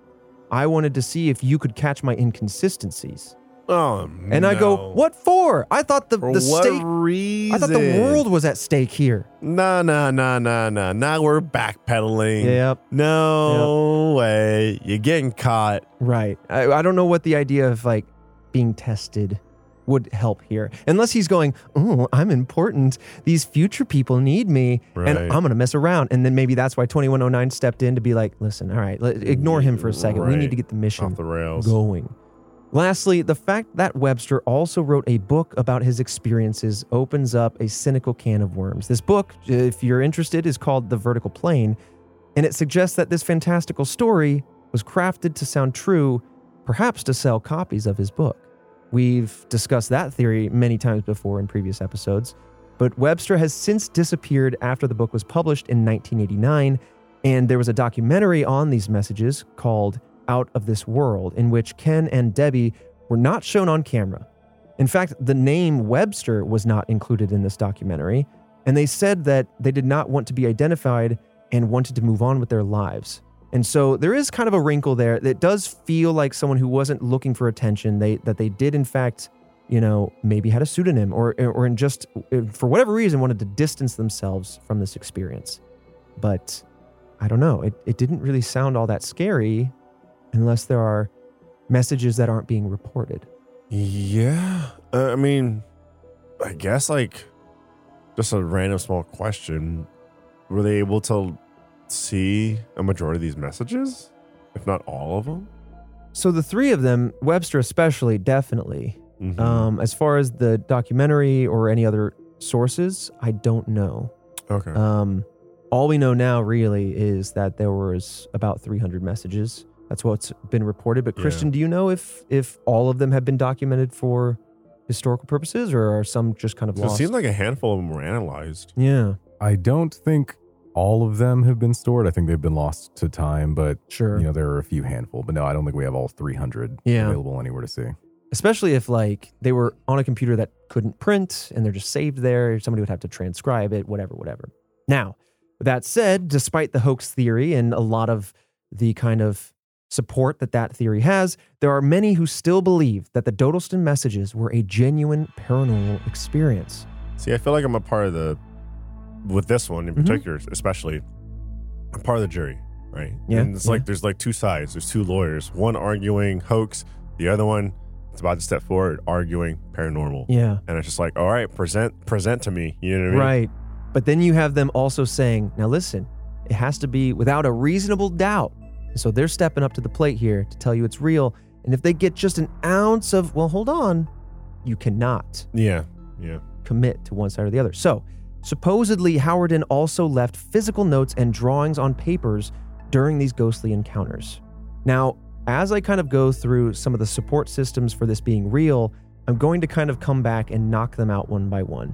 I wanted to see if you could catch my inconsistencies. Oh, And I go, no. What for? I thought the, For the what stake. reason? I thought the world was at stake here. Nah, nah, nah, nah, nah. Now we're backpedaling. Yep. No way. You're getting caught. Right. I, I don't know what the idea of like being tested would help here. Unless he's going, oh, I'm important. These future people need me, and Right. I'm going to mess around. And then maybe that's why 2109 stepped in to be like, listen, all right, let, ignore him for a second. We Right. need to get the mission Off the rails. going. Lastly, the fact that Webster also wrote a book about his experiences opens up a cynical can of worms. This book, if you're interested, is called The Vertical Plane, and it suggests that this fantastical story was crafted to sound true, perhaps to sell copies of his book. We've discussed that theory many times before in previous episodes, but Webster has since disappeared after the book was published in 1989, and there was a documentary on these messages called Out of This World, in which Ken and Debbie were not shown on camera. In fact, the name Webster was not included in this documentary, and they said that they did not want to be identified and wanted to move on with their lives. And so there is kind of a wrinkle there that does feel like someone who wasn't looking for attention. They that they did in fact, you know, maybe had a pseudonym or or in just uh, for whatever reason wanted to distance themselves from this experience. But I don't know. It it didn't really sound all that scary unless there are messages that aren't being reported. Yeah. Uh, I mean, I guess like just a random small question. Were they able to see a majority of these messages? If not all of them? So the three of them, Webster especially, definitely. Mhm. Um, as far as the documentary or any other sources, I don't know. okay. Um, all we know now really is that there was about 300 messages. That's what's been reported. But Yeah. Christian, do you know if if all of them have been documented for historical purposes, or are some just kind of so it lost? seemed like a handful of them were analyzed. yeah, I don't think all of them have been stored. I think they've been lost to time, but sure. you know there are a few handful. But no, I don't think we have all 300 Yeah. available anywhere to see. Especially if like they were on a computer that couldn't print and they're just saved there. Somebody would have to transcribe it, whatever, whatever. Now, that said, despite the hoax theory and a lot of the kind of support that that theory has, there are many who still believe that the Dodleston messages were a genuine paranormal experience. See, I feel like I'm a part of the, with this one in Mhm. particular, especially, I'm part of the jury, right? Yeah, And it's yeah. like there's like two sides. There's two lawyers. One arguing hoax, the other one it's about to step forward arguing paranormal. Yeah. And it's just like, all right, present, present to me. You know what I mean? Right. But then you have them also saying, now listen, it has to be without a reasonable doubt. And so they're stepping up to the plate here to tell you it's real. And if they get just an ounce of, well, hold on, you cannot Yeah. Yeah. commit to one side or the other. So supposedly, Howarden also left physical notes and drawings on papers during these ghostly encounters. Now, as I kind of go through some of the support systems for this being real, I'm going to kind of come back and knock them out one by one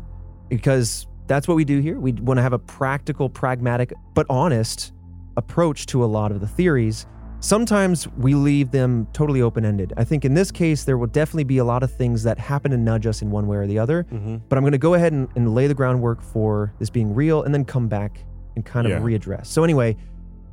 because that's what we do here. We want to have a practical, pragmatic, but honest approach to a lot of the theories. Sometimes we leave them totally open ended. I think in this case, there will definitely be a lot of things that happen to nudge us in one way or the other. Mm-hmm. But I'm going to go ahead and, and lay the groundwork for this being real and then come back and kind of Yeah. readdress. So, anyway,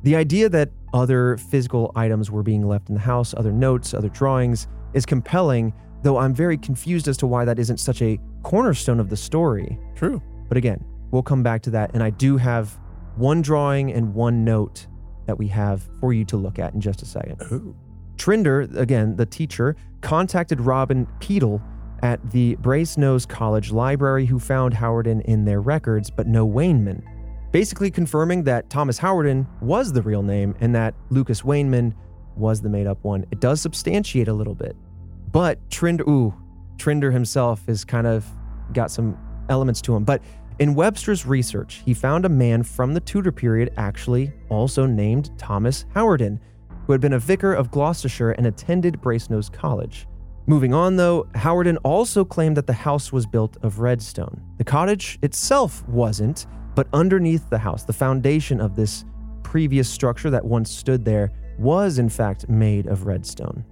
the idea that other physical items were being left in the house, other notes, other drawings, is compelling, though I'm very confused as to why that isn't such a cornerstone of the story. True. But again, we'll come back to that. And I do have one drawing and one note that we have for you to look at in just a second. Ooh. Trinder, again, the teacher, contacted Robin Peedle at the Brasenose College Library, who found Howarden in their records, but no Wainman, basically confirming that Thomas Howarden was the real name and that Lucas Wainman was the made up one. It does substantiate a little bit. But Trinder, ooh, Trinder himself has kind of got some elements to him. But in Webster's research, he found a man from the Tudor period actually also named Thomas Howarden who had been a vicar of Gloucestershire and attended Brasenose College. Moving on, though, Howarden also claimed that the house was built of redstone. The cottage itself wasn't, but underneath the house, the foundation of this previous structure that once stood there was, in fact, made of redstone.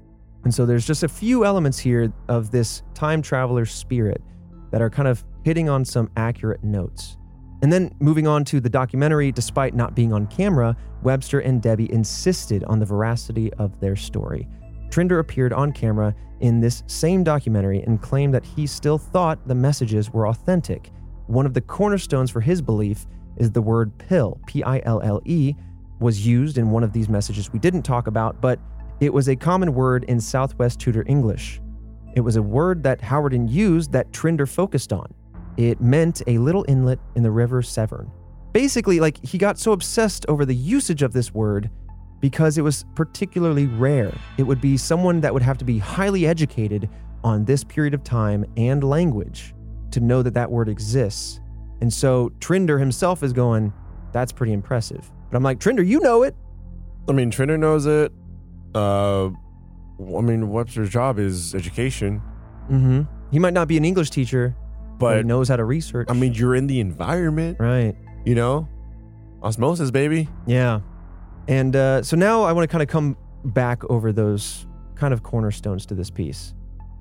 And so there's just a few elements here of this time traveler spirit that are kind of hitting on some accurate notes. And then moving on to the documentary, despite not being on camera, Webster and Debbie insisted on the veracity of their story. Trinder appeared on camera in this same documentary and claimed that he still thought the messages were authentic. One of the cornerstones for his belief is the word pill, P I L L E, was used in one of these messages we didn't talk about, but it was a common word in Southwest Tudor English. It was a word that Howarden used that Trinder focused on. It meant a little inlet in the river Severn. Basically, like he got so obsessed over the usage of this word because it was particularly rare. It would be someone that would have to be highly educated on this period of time and language to know that that word exists. And so Trinder himself is going, that's pretty impressive. But I'm like, Trinder, you know it. I mean, Trinder knows it. Uh, I mean, Webster's job is education, Mm-hmm. He might not be an English teacher, but, he knows how to research. I mean, you're in the environment, right. you know? Osmosis, baby. Yeah. And uh, so now I want to kind of come back over those kind of cornerstones to this piece.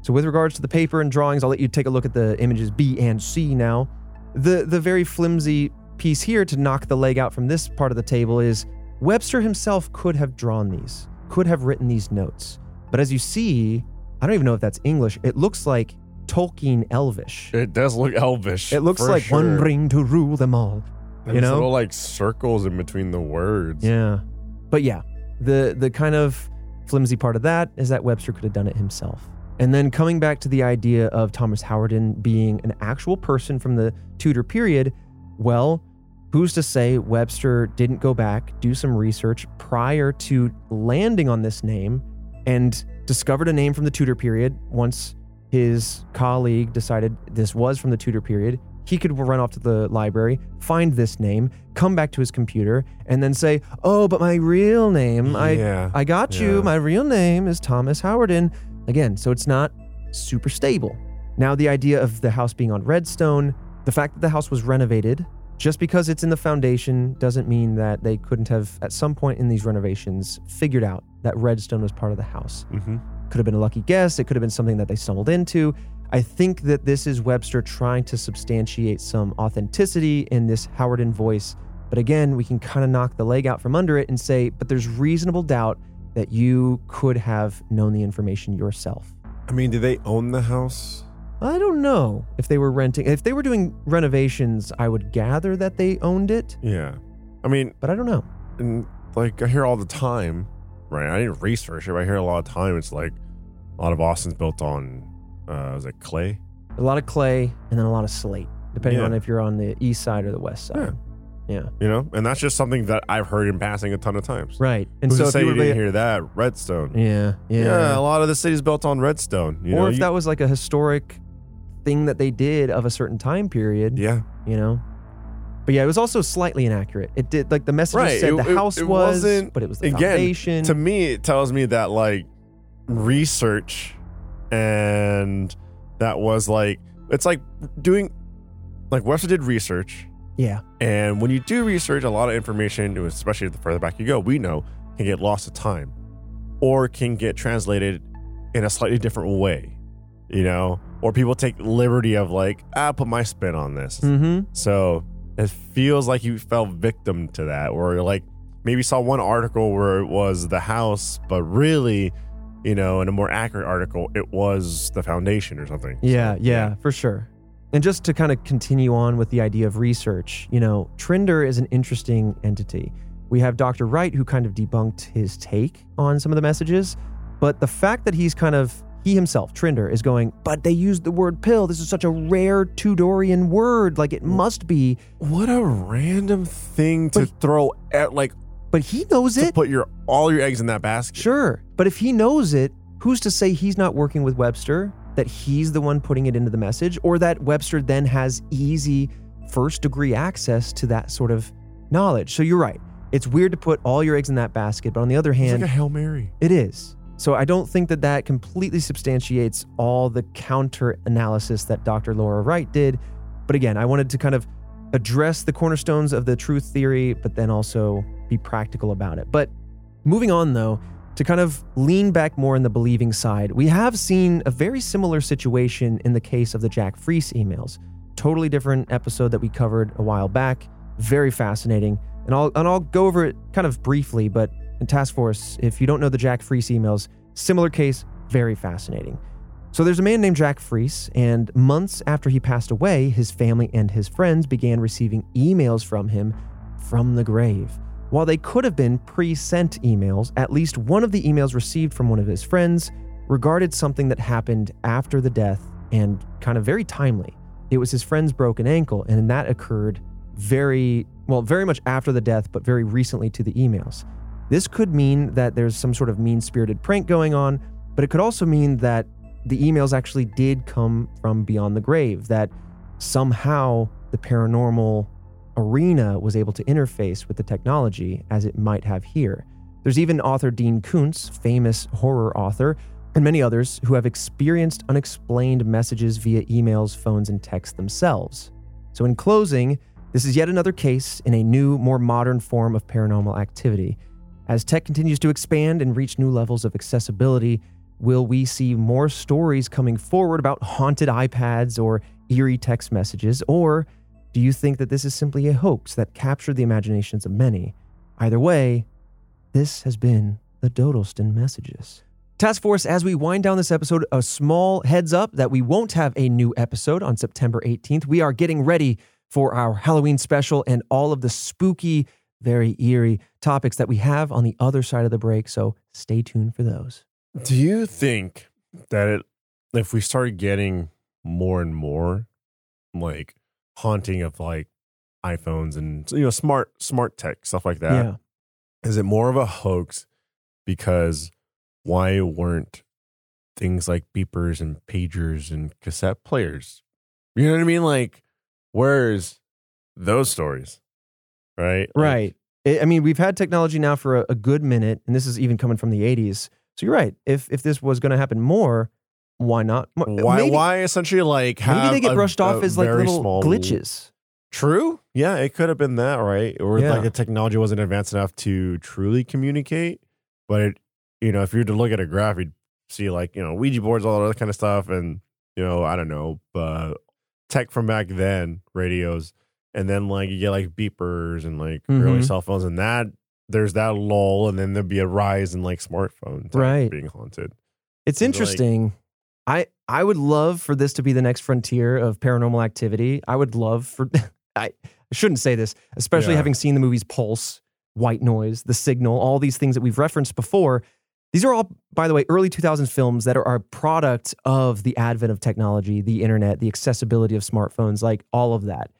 So with regards to the paper and drawings, I'll let you take a look at the images B and C now. The the very flimsy piece here to knock the leg out from this part of the table is Webster himself could have drawn these, could have written these notes. But as you see, I don't even know if that's English. It looks like Tolkien Elvish. It does look elvish. It looks for like one ring to rule them all. There's you know? little like circles in between the words. Yeah. But yeah, the the kind of flimsy part of that is that Webster could have done it himself. And then coming back to the idea of Thomas Howarden being an actual person from the Tudor period, well, who's to say Webster didn't go back, do some research prior to landing on this name and discovered a name from the Tudor period once his colleague decided this was from the Tudor period. He could run off to the library, find this name, come back to his computer, and then say, "Oh, but my real name, I Yeah, I got you. My real name is Thomas Howarden." Again, so it's not super stable. Now, the idea of the house being on Redstone, the fact that the house was renovated, just because it's in the foundation doesn't mean that they couldn't have, at some point in these renovations, figured out that Redstone was part of the house. Mhm. Could have been a lucky guess. It could have been something that they stumbled into. I think that this is Webster trying to substantiate some authenticity in this Howarden voice. But again, we can kind of knock the leg out from under it and say, but there's reasonable doubt that you could have known the information yourself. I mean, do they own the house? I don't know if they were renting. If they were doing renovations, I would gather that they owned it, Yeah. I mean, but I don't know. and like I hear all the time, right? I didn't research it, but I hear a lot of time. It's like a lot of Austin's built on, uh, was it clay? A lot of clay and then a lot of slate, depending Yeah. on if you're on the east side or the west side. Yeah. You know, and that's just something that I've heard in passing a ton of times. Right. And Who's so to if say you didn't hear that? Redstone. Yeah, yeah. Yeah, a lot of the city's built on redstone. You or know, if you- that was like a historic thing that they did of a certain time period, yeah, you know. But yeah, it was also slightly inaccurate. It did like the message Right, said it- the it- house it was, wasn't- but it was the again, foundation. to me, it tells me that like research and that was like it's like doing like Webster did research, yeah, and when you do research, a lot of information, especially the further back you go, we know can get lost to time, or can get translated in a slightly different way, you know, or people take liberty of like, ah, put my spin on this. mm-hmm. So it feels like you fell victim to that, or like maybe saw one article where it was the house, but really, you know, in a more accurate article, it was the foundation or something. Yeah, So, yeah, for sure. And just to kind of continue on with the idea of research, you know, Trinder is an interesting entity. We have Dr. Wright who kind of debunked his take on some of the messages, but the fact that he's kind of he himself, Trinder, is going, but they used the word pill. This is such a rare Tudorian word. Like it must be, What a random thing to But- throw at, like but he knows to it. put your all your eggs in that basket. Sure. But if he knows it, who's to say he's not working with Webster, that he's the one putting it into the message, or that Webster then has easy first degree access to that sort of knowledge? So you're right. It's weird to put all your eggs in that basket, but on the other It's hand, like a hail mary. it is. So I don't think that that completely substantiates all the counter analysis that Dr. Laura Wright did. But again, I wanted to kind of address the cornerstones of the truth theory, but then also be practical about it. But moving on though, to kind of lean back more in the believing side, we have seen a very similar situation in the case of the Jack Froese emails. Totally different episode that we covered a while back. Very fascinating. And I'll and I'll go over it kind of briefly, but in Task Force, if you don't know the Jack Froese emails, similar case, very fascinating. So there's a man named Jack Froese, and months after he passed away, his family and his friends began receiving emails from him from the grave. While they could have been pre sent emails, at least one of the emails received from one of his friends regarded something that happened after the death and kind of very timely. It was his friend's broken ankle, and that occurred very, well, very much after the death, but very recently to the emails. This could mean that there's some sort of mean spirited prank going on, but it could also mean that the emails actually did come from beyond the grave, that somehow the paranormal arena was able to interface with the technology as it might have here. There's even author Dean Koontz, famous horror author, and many others who have experienced unexplained messages via emails, phones, and texts themselves. So, in closing, this is yet another case in a new, more modern form of paranormal activity. As tech continues to expand and reach new levels of accessibility, will we see more stories coming forward about haunted iPads or eerie text messages? Or do you think that this is simply a hoax that captured the imaginations of many? Either way, this has been the Dodleston Messages. Task Force, as we wind down this episode, a small heads up that we won't have a new episode on September 18th. We are getting ready for our Halloween special and all of the spooky, very eerie topics that we have on the other side of the break. So stay tuned for those. Do you think that it, if we start getting more and more like haunting of like iPhones and you know smart smart tech stuff like that, is yeah. it more of a hoax because why weren't things like beepers and pagers and cassette players? You know what I mean? Like, where's those stories? Right? Right. I I mean, we've had technology now for a, a good minute, and this is even coming from the 80s. So you're right. If if this was going to happen more, why not? Why? Maybe, why essentially like maybe they get a- brushed off a as like little glitches. True. Yeah, it could have been that, right? Or Yeah. like the technology wasn't advanced enough to truly communicate. But it, you know, if you were to look at a graph, you'd see like you know Ouija boards, all that other kind of stuff, and you know, I don't know, uh, tech from back then, radios, and then like you get like beepers and like early Mhm. cell phones, and that there's that lull, and then there'd be a rise in like smartphones, Right. being haunted. It's like- interesting. I I would love for this to be the next frontier of paranormal activity. I would love for I shouldn't say this, especially Yeah. having seen the movies Pulse, White Noise, The Signal, all these things that we've referenced before. These are all, by the way, early 2000s films that are a product of the advent of technology, the internet, the accessibility of smartphones, like all of that.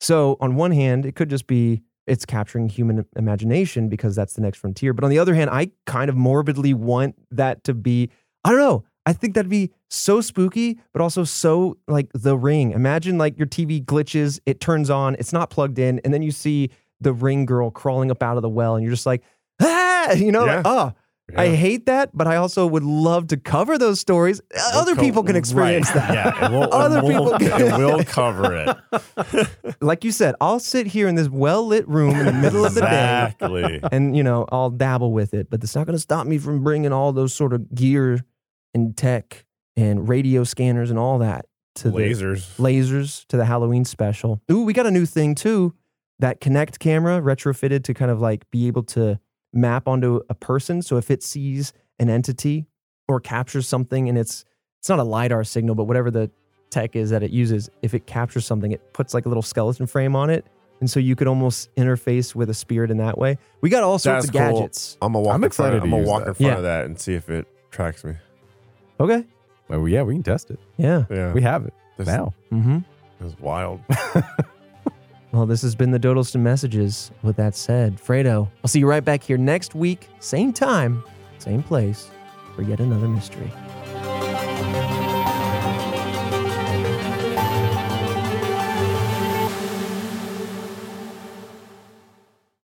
So, on one hand, it could just be it's capturing human imagination because that's the next frontier. But on the other hand, I kind of morbidly want that to be, I don't know, I think that'd be so spooky, but also so like the ring. Imagine like your TV glitches, it turns on, it's not plugged in, and then you see the ring girl crawling up out of the well, and you're just like, ah, you know, Yeah. like, oh, I hate that, but I also would love to cover those stories. Uh, other co- people can experience Right. that. Yeah, we'll, Other we'll, people can- we'll cover it. Like you said, I'll sit here in this well lit room in the middle of the day exactly. and, you know, I'll dabble with it, but it's not going to stop me from bringing all those sort of gear and tech and radio scanners and all that to the Lasers. lasers to the Halloween special. Ooh, we got a new thing too. That Kinect camera retrofitted to kind of like be able to map onto a person. So if it sees an entity or captures something and it's it's not a lidar signal, but whatever the tech is that it uses, if it captures something, it puts like a little skeleton frame on it. And so you could almost interface with a spirit in that way. We got all sorts That's of cool. gadgets. I'm gonna walk. I'm in front excited of- to I'm gonna use walk that. in front Yeah. of that and see if it tracks me. Okay. Well, yeah, we can test it. Yeah. Yeah, We have it this, now. Mm-hmm. this is wild. Well, this has been the Dodleston Messages. With that said, Fredo, I'll see you right back here next week, same time, same place, for yet another mystery.